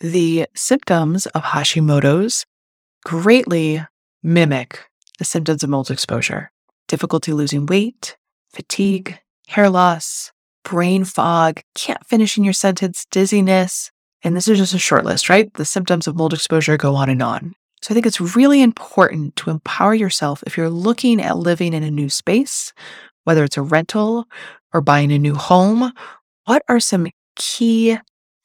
the symptoms of Hashimoto's greatly mimic the symptoms of mold exposure difficulty losing weight, fatigue, hair loss, brain fog, can't finish in your sentence, dizziness. And this is just a short list, right? The symptoms of mold exposure go on and on. So I think it's really important to empower yourself if you're looking at living in a new space, whether it's a rental or buying a new home. What are some key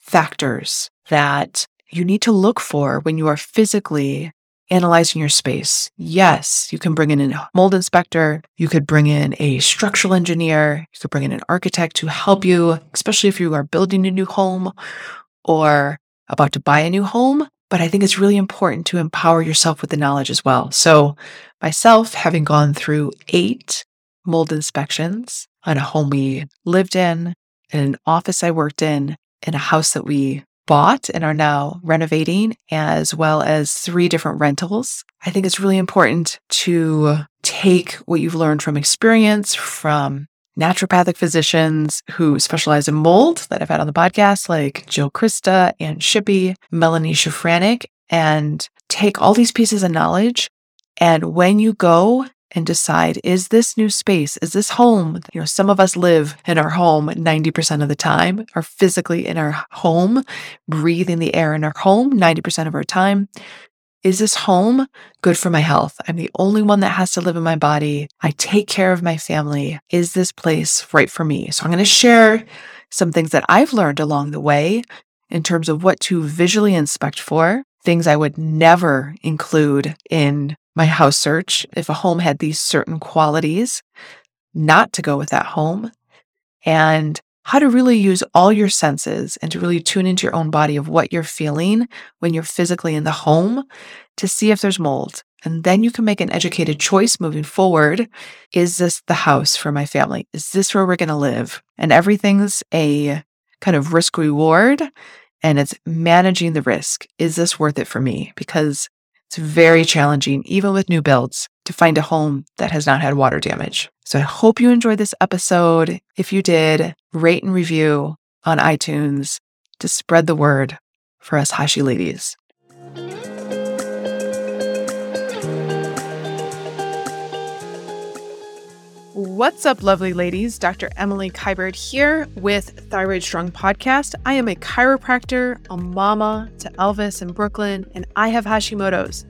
factors that you need to look for when you are physically analyzing your space. Yes, you can bring in a mold inspector. You could bring in a structural engineer. You could bring in an architect to help you, especially if you are building a new home or about to buy a new home. But I think it's really important to empower yourself with the knowledge as well. So, myself, having gone through eight mold inspections on a home we lived in, in an office I worked in, in a house that we bought and are now renovating, as well as three different rentals. I think it's really important to take what you've learned from experience, from naturopathic physicians who specialize in mold that I've had on the podcast, like Jill Crista and Shippy, Melanie Shafranik, and take all these pieces of knowledge. And when you go and decide is this new space, is this home? You know, some of us live in our home 90% of the time, are physically in our home, breathing the air in our home 90% of our time. Is this home good for my health? I'm the only one that has to live in my body. I take care of my family. Is this place right for me? So I'm going to share some things that I've learned along the way in terms of what to visually inspect for, things I would never include in my house search if a home had these certain qualities, not to go with that home, and how to really use all your senses and to really tune into your own body of what you're feeling when you're physically in the home to see if there's mold. And then you can make an educated choice moving forward. Is this the house for my family? Is this where we're going to live? And everything's a kind of risk reward and it's managing the risk. Is this worth it for me? Because it's very challenging, even with new builds, to find a home that has not had water damage. So I hope you enjoyed this episode. If you did, rate and review on iTunes to spread the word for us Hashi ladies. What's up, lovely ladies? Dr. Emily Kiberd here with Thyroid Strong Podcast. I am a chiropractor, a mama to Elvis in Brooklyn, and I have Hashimoto's,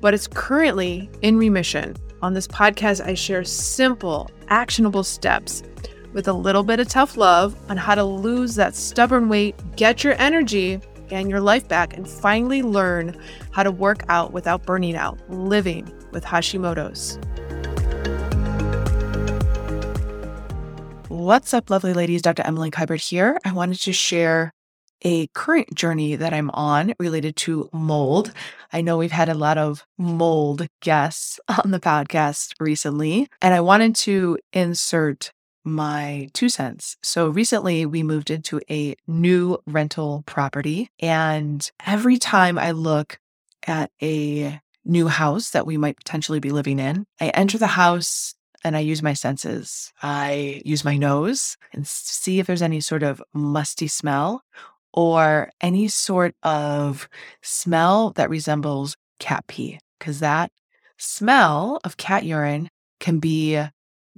but it's currently in remission. On this podcast, I share simple, actionable steps with a little bit of tough love on how to lose that stubborn weight, get your energy and your life back, and finally learn how to work out without burning out, living with Hashimoto's. What's up, lovely ladies? Dr. Emily Kiberd here. I wanted to share a current journey that I'm on related to mold. I know we've had a lot of mold guests on the podcast recently, and I wanted to insert my two cents. So recently we moved into a new rental property, and every time I look at a new house that we might potentially be living in, I enter the house and I use my senses. I use my nose and see if there's any sort of musty smell or any sort of smell that resembles cat pee, because that smell of cat urine can be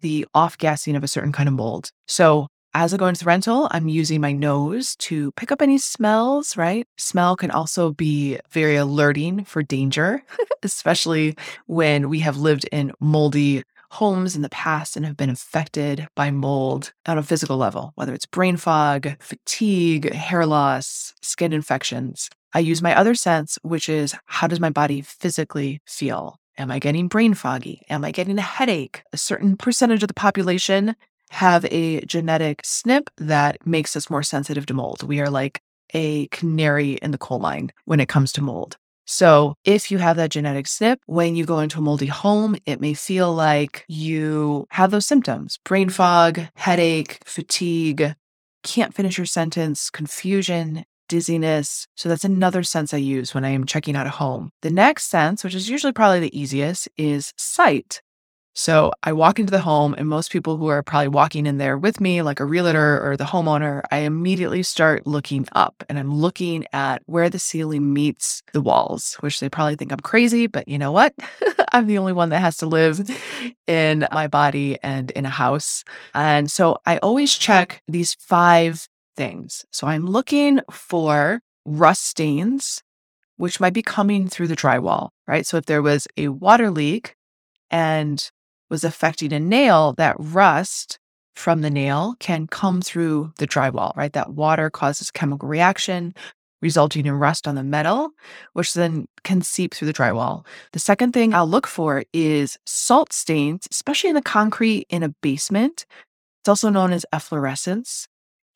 the off gassing of a certain kind of mold. So as I go into the rental, I'm using my nose to pick up any smells, right? Smell can also be very alerting for danger, especially when we have lived in moldy homes in the past and have been affected by mold on a physical level, whether it's brain fog, fatigue, hair loss, skin infections. I use my other sense, which is how does my body physically feel? Am I getting brain foggy? Am I getting a headache? A certain percentage of the population have a genetic SNP that makes us more sensitive to mold. We are like a canary in the coal mine when it comes to mold. So, if you have that genetic SNP, when you go into a moldy home, it may feel like you have those symptoms brain fog, headache, fatigue, can't finish your sentence, confusion, dizziness. So, that's another sense I use when I am checking out a home. The next sense, which is usually probably the easiest, is sight. So I walk into the home, and most people who are probably walking in there with me, like a realtor or the homeowner, I immediately start looking up and I'm looking at where the ceiling meets the walls, which they probably think I'm crazy, but you know what? I'm the only one that has to live in my body and in a house. And so I always check these five things. So I'm looking for rust stains, which might be coming through the drywall, right? So if there was a water leak and was affecting a nail, that rust from the nail can come through the drywall, right? That water causes chemical reaction, resulting in rust on the metal, which then can seep through the drywall. The second thing I'll look for is salt stains, especially in the concrete in a basement. It's also known as efflorescence.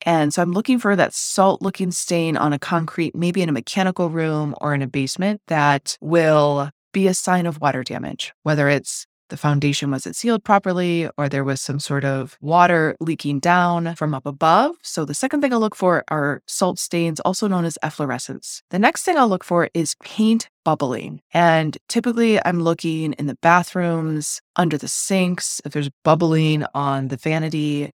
And so I'm looking for that salt looking stain on a concrete, maybe in a mechanical room or in a basement that will be a sign of water damage, whether it's the foundation wasn't sealed properly or there was some sort of water leaking down from up above. So the second thing I'll look for are salt stains, also known as efflorescence. The next thing I'll look for is paint bubbling. And typically I'm looking in the bathrooms, under the sinks, if there's bubbling on the vanity,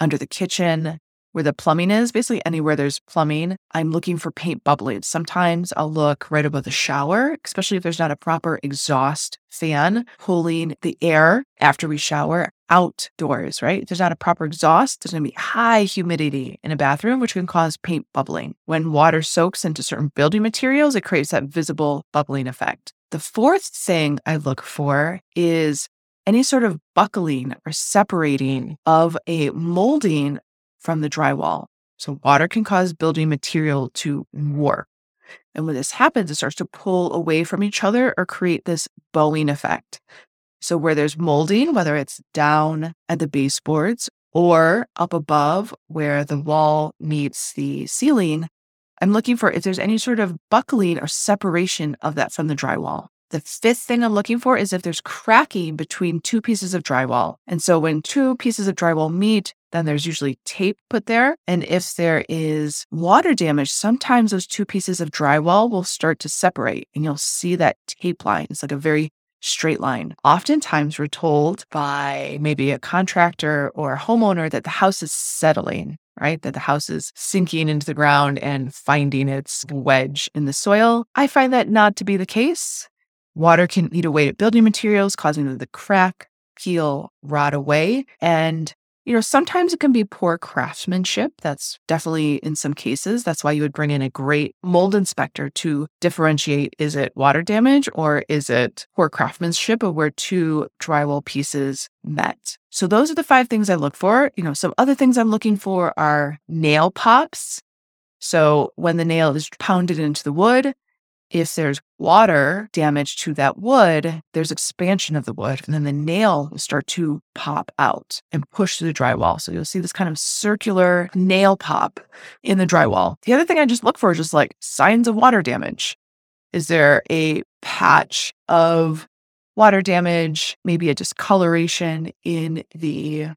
under the kitchen where the plumbing is, basically anywhere there's plumbing, I'm looking for paint bubbling. Sometimes I'll look right above the shower, especially if there's not a proper exhaust fan pulling the air after we shower outdoors, right? If there's not a proper exhaust, there's going to be high humidity in a bathroom, which can cause paint bubbling. When water soaks into certain building materials, it creates that visible bubbling effect. The fourth thing I look for is any sort of buckling or separating of a molding from the drywall. So water can cause building material to warp. And when this happens, it starts to pull away from each other or create this bowing effect. So where there's molding, whether it's down at the baseboards or up above where the wall meets the ceiling, I'm looking for if there's any sort of buckling or separation of that from the drywall. The fifth thing I'm looking for is if there's cracking between two pieces of drywall. And so when two pieces of drywall meet, then there's usually tape put there. And if there is water damage, sometimes those two pieces of drywall will start to separate and you'll see that tape line. It's like a very straight line. Oftentimes, we're told by maybe a contractor or a homeowner that the house is settling, right? That the house is sinking into the ground and finding its wedge in the soil. I find that not to be the case. Water can eat away at building materials, causing them to crack, peel, rot away. And, you know, sometimes it can be poor craftsmanship. That's definitely in some cases. That's why you would bring in a great mold inspector to differentiate is it water damage or is it poor craftsmanship of where two drywall pieces met. So those are the five things I look for. You know, some other things I'm looking for are nail pops. So when the nail is pounded into the wood, if there's water damage to that wood, there's expansion of the wood, and then the nail will start to pop out and push through the drywall. So you'll see this kind of circular nail pop in the drywall. The other thing I just look for is just like signs of water damage. Is there a patch of water damage, maybe a discoloration in the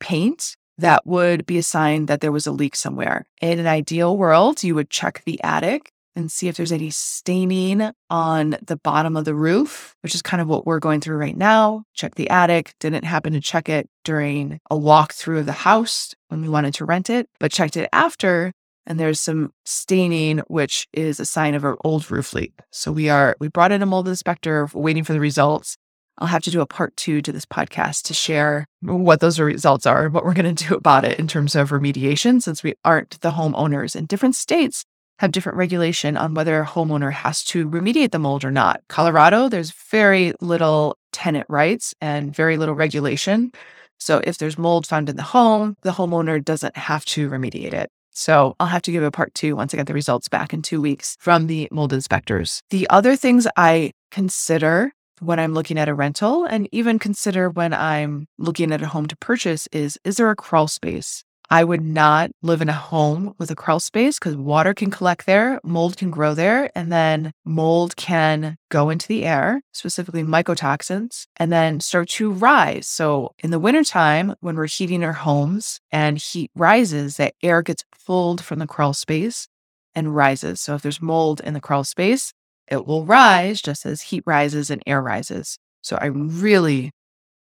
paint? That would be a sign that there was a leak somewhere. In an ideal world, you would check the attic and see if there's any staining on the bottom of the roof, which is kind of what we're going through right now. Check the attic. Didn't happen to check it during a walkthrough of the house when we wanted to rent it, but checked it after. And there's some staining, which is a sign of an old roof leak. So we are, we brought in a mold inspector, waiting for the results. I'll have to do a part two to this podcast to share what those results are, and what we're going to do about it in terms of remediation, since we aren't the homeowners in different states have different regulation on whether a homeowner has to remediate the mold or not. Colorado, there's very little tenant rights and very little regulation. So if there's mold found in the home, the homeowner doesn't have to remediate it. So I'll have to give a part two once I get the results back in two weeks from the mold inspectors. The other things I consider when I'm looking at a rental and even consider when I'm looking at a home to purchase is is there a crawl space? I would not live in a home with a crawl space because water can collect there, mold can grow there, and then mold can go into the air, specifically mycotoxins, and then start to rise. So in the wintertime, when we're heating our homes and heat rises, that air gets pulled from the crawl space and rises. So if there's mold in the crawl space, it will rise just as heat rises and air rises. So I really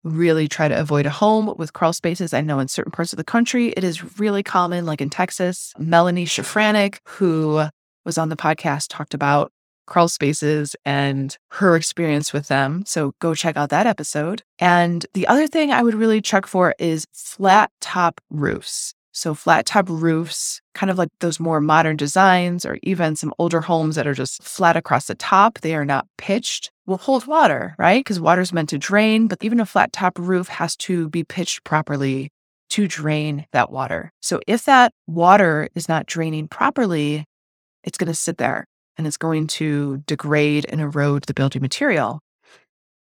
really try to avoid a home with crawl spaces. I know in certain parts of the country, it is really common, like in Texas. Melanie Shafranek, who was on the podcast, talked about crawl spaces and her experience with them. So go check out that episode. And the other thing I would really check for is flat top roofs. So flat top roofs, kind of like those more modern designs, or even some older homes that are just flat across the top. They are not pitched, will hold water, right? Because water is meant to drain, but even a flat top roof has to be pitched properly to drain that water. So if that water is not draining properly, it's going to sit there and it's going to degrade and erode the building material.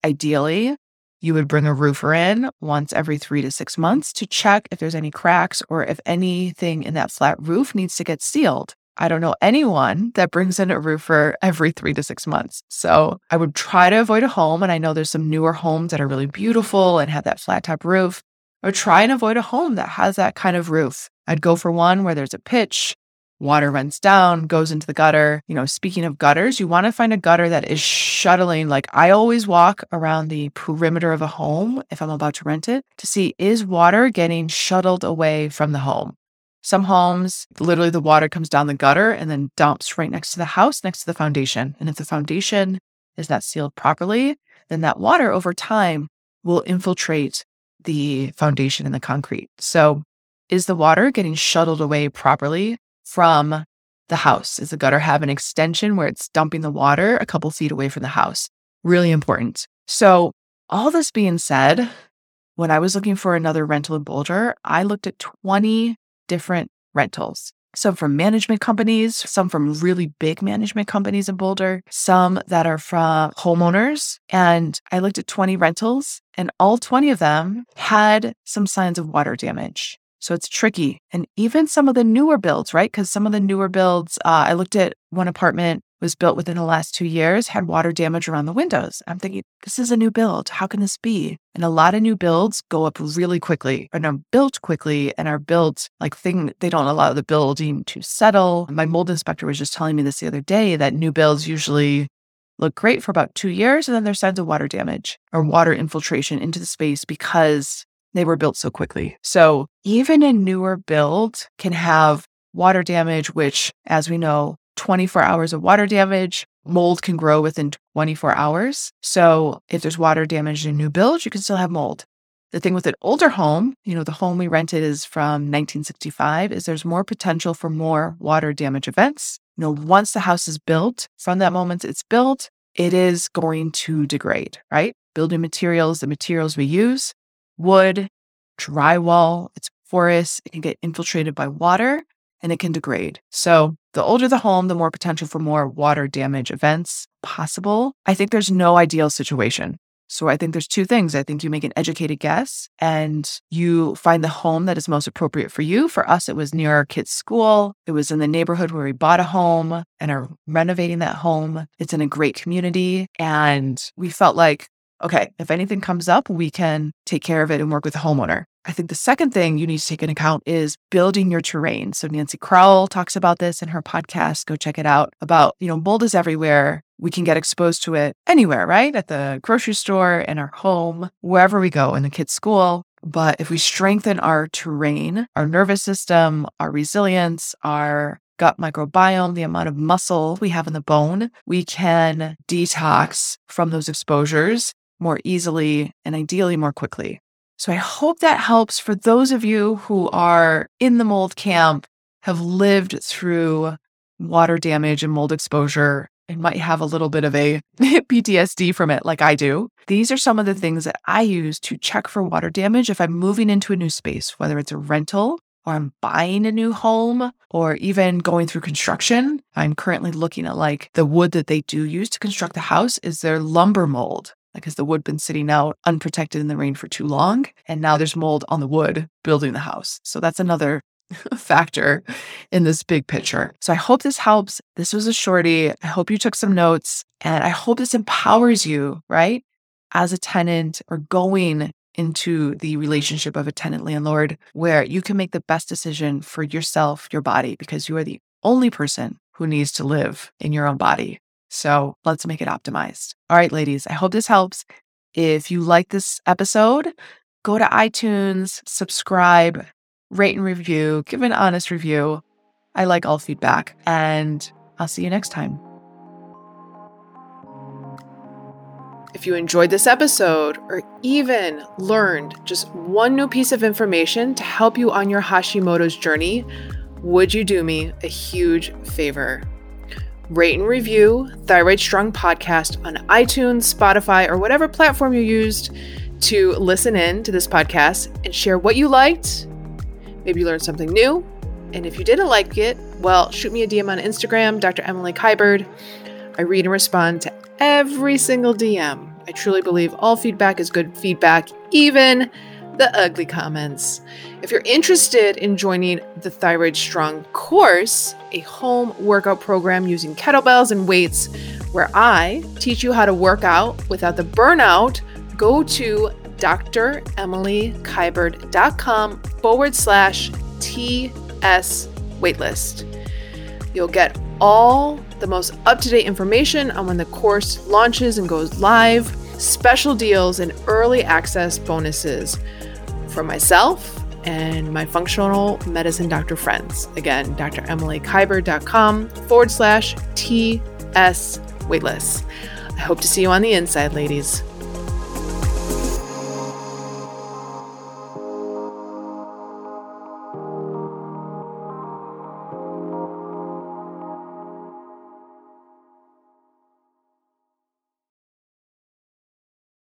Ideally, you would bring a roofer in once every three to six months to check if there's any cracks or if anything in that flat roof needs to get sealed. I don't know anyone that brings in a roofer every three to six months. So I would try to avoid a home. And I know there's some newer homes that are really beautiful and have that flat top roof. I would try and avoid a home that has that kind of roof. I'd go for one where there's a pitch, water runs down, goes into the gutter. You know, speaking of gutters, you want to find a gutter that is shuttling. Like I always walk around the perimeter of a home if I'm about to rent it to see is water getting shuttled away from the home. Some homes, literally the water comes down the gutter and then dumps right next to the house, next to the foundation. And if the foundation is not sealed properly, then that water over time will infiltrate the foundation and the concrete. So is the water getting shuttled away properly from the house? Does the gutter have an extension where it's dumping the water a couple feet away from the house? Really important. So, all this being said, when I was looking for another rental in Boulder, I looked at 20 different rentals. Some from management companies, some from really big management companies in Boulder, some that are from homeowners. And I looked at 20 rentals, and all 20 of them had some signs of water damage. So it's tricky. And even some of the newer builds, right? Because some of the newer builds, uh, I looked at one apartment was built within the last two years, had water damage around the windows. I'm thinking, this is a new build. How can this be? And a lot of new builds go up really quickly and are built quickly and are built like thing, they don't allow the building to settle. My mold inspector was just telling me this the other day that new builds usually look great for about two years and then there's signs of water damage or water infiltration into the space because they were built so quickly. So even a newer build can have water damage, which, as we know, 24 hours of water damage, mold can grow within 24 hours. So if there's water damage in a new build, you can still have mold. The thing with an older home, you know, the home we rented is from 1965, is there's more potential for more water damage events. You know, once the house is built, from that moment it's built, it is going to degrade, right? Building materials, the materials we use, wood, drywall, it's porous, it can get infiltrated by water and it can degrade. So, the older the home, the more potential for more water damage events possible. I think there's no ideal situation. So, I think there's two things. I think you make an educated guess and you find the home that is most appropriate for you. For us, it was near our kids' school. It was in the neighborhood where we bought a home and are renovating that home. It's in a great community. And we felt like okay, if anything comes up, we can take care of it and work with the homeowner. I think the second thing you need to take into account is building your terrain. So Nancy Crowell talks about this in her podcast. Go check it out about, you know, mold is everywhere. We can get exposed to it anywhere, right? At the grocery store, in our home, wherever we go, in the kids' school. But if we strengthen our terrain, our nervous system, our resilience, our gut microbiome, the amount of muscle we have in the bone, we can detox from those exposures more easily and ideally more quickly. So I hope that helps for those of you who are in the mold camp, have lived through water damage and mold exposure and might have a little bit of a PTSD from it, like I do. These are some of the things that I use to check for water damage if I'm moving into a new space, whether it's a rental or I'm buying a new home or even going through construction. I'm currently looking at like the wood that they do use to construct the house is their lumber mold because the wood been sitting out unprotected in the rain for too long and now there's mold on the wood building the house. So that's another factor in this big picture. So i hope this helps. This was a shorty. I hope you took some notes and i hope this empowers you right as a tenant or going into the relationship of a tenant landlord where you can make the best decision for yourself your body because you are the only person who needs to live in your own body so let's make it optimized. All right, ladies, I hope this helps. If you like this episode, go to iTunes, subscribe, rate and review, give an honest review. I like all feedback, and I'll see you next time. If you enjoyed this episode or even learned just one new piece of information to help you on your Hashimoto's journey, would you do me a huge favor? Rate and review Thyroid Strong Podcast on iTunes, Spotify, or whatever platform you used to listen in to this podcast and share what you liked. Maybe you learned something new. And if you didn't like it, well, shoot me a DM on Instagram, Dr. Emily Kiberd. I read and respond to every single DM. I truly believe all feedback is good feedback, even the ugly comments. If you're interested in joining the Thyroid Strong course, a home workout program using kettlebells and weights, where I teach you how to work out without the burnout, go to dremilykiberd.com forward slash TS waitlist. You'll get all the most up to date information on when the course launches and goes live, special deals, and early access bonuses for myself and my functional medicine doctor friends. Again, dremilykiberd.com forward slash TS waitlist. I hope to see you on the inside, ladies.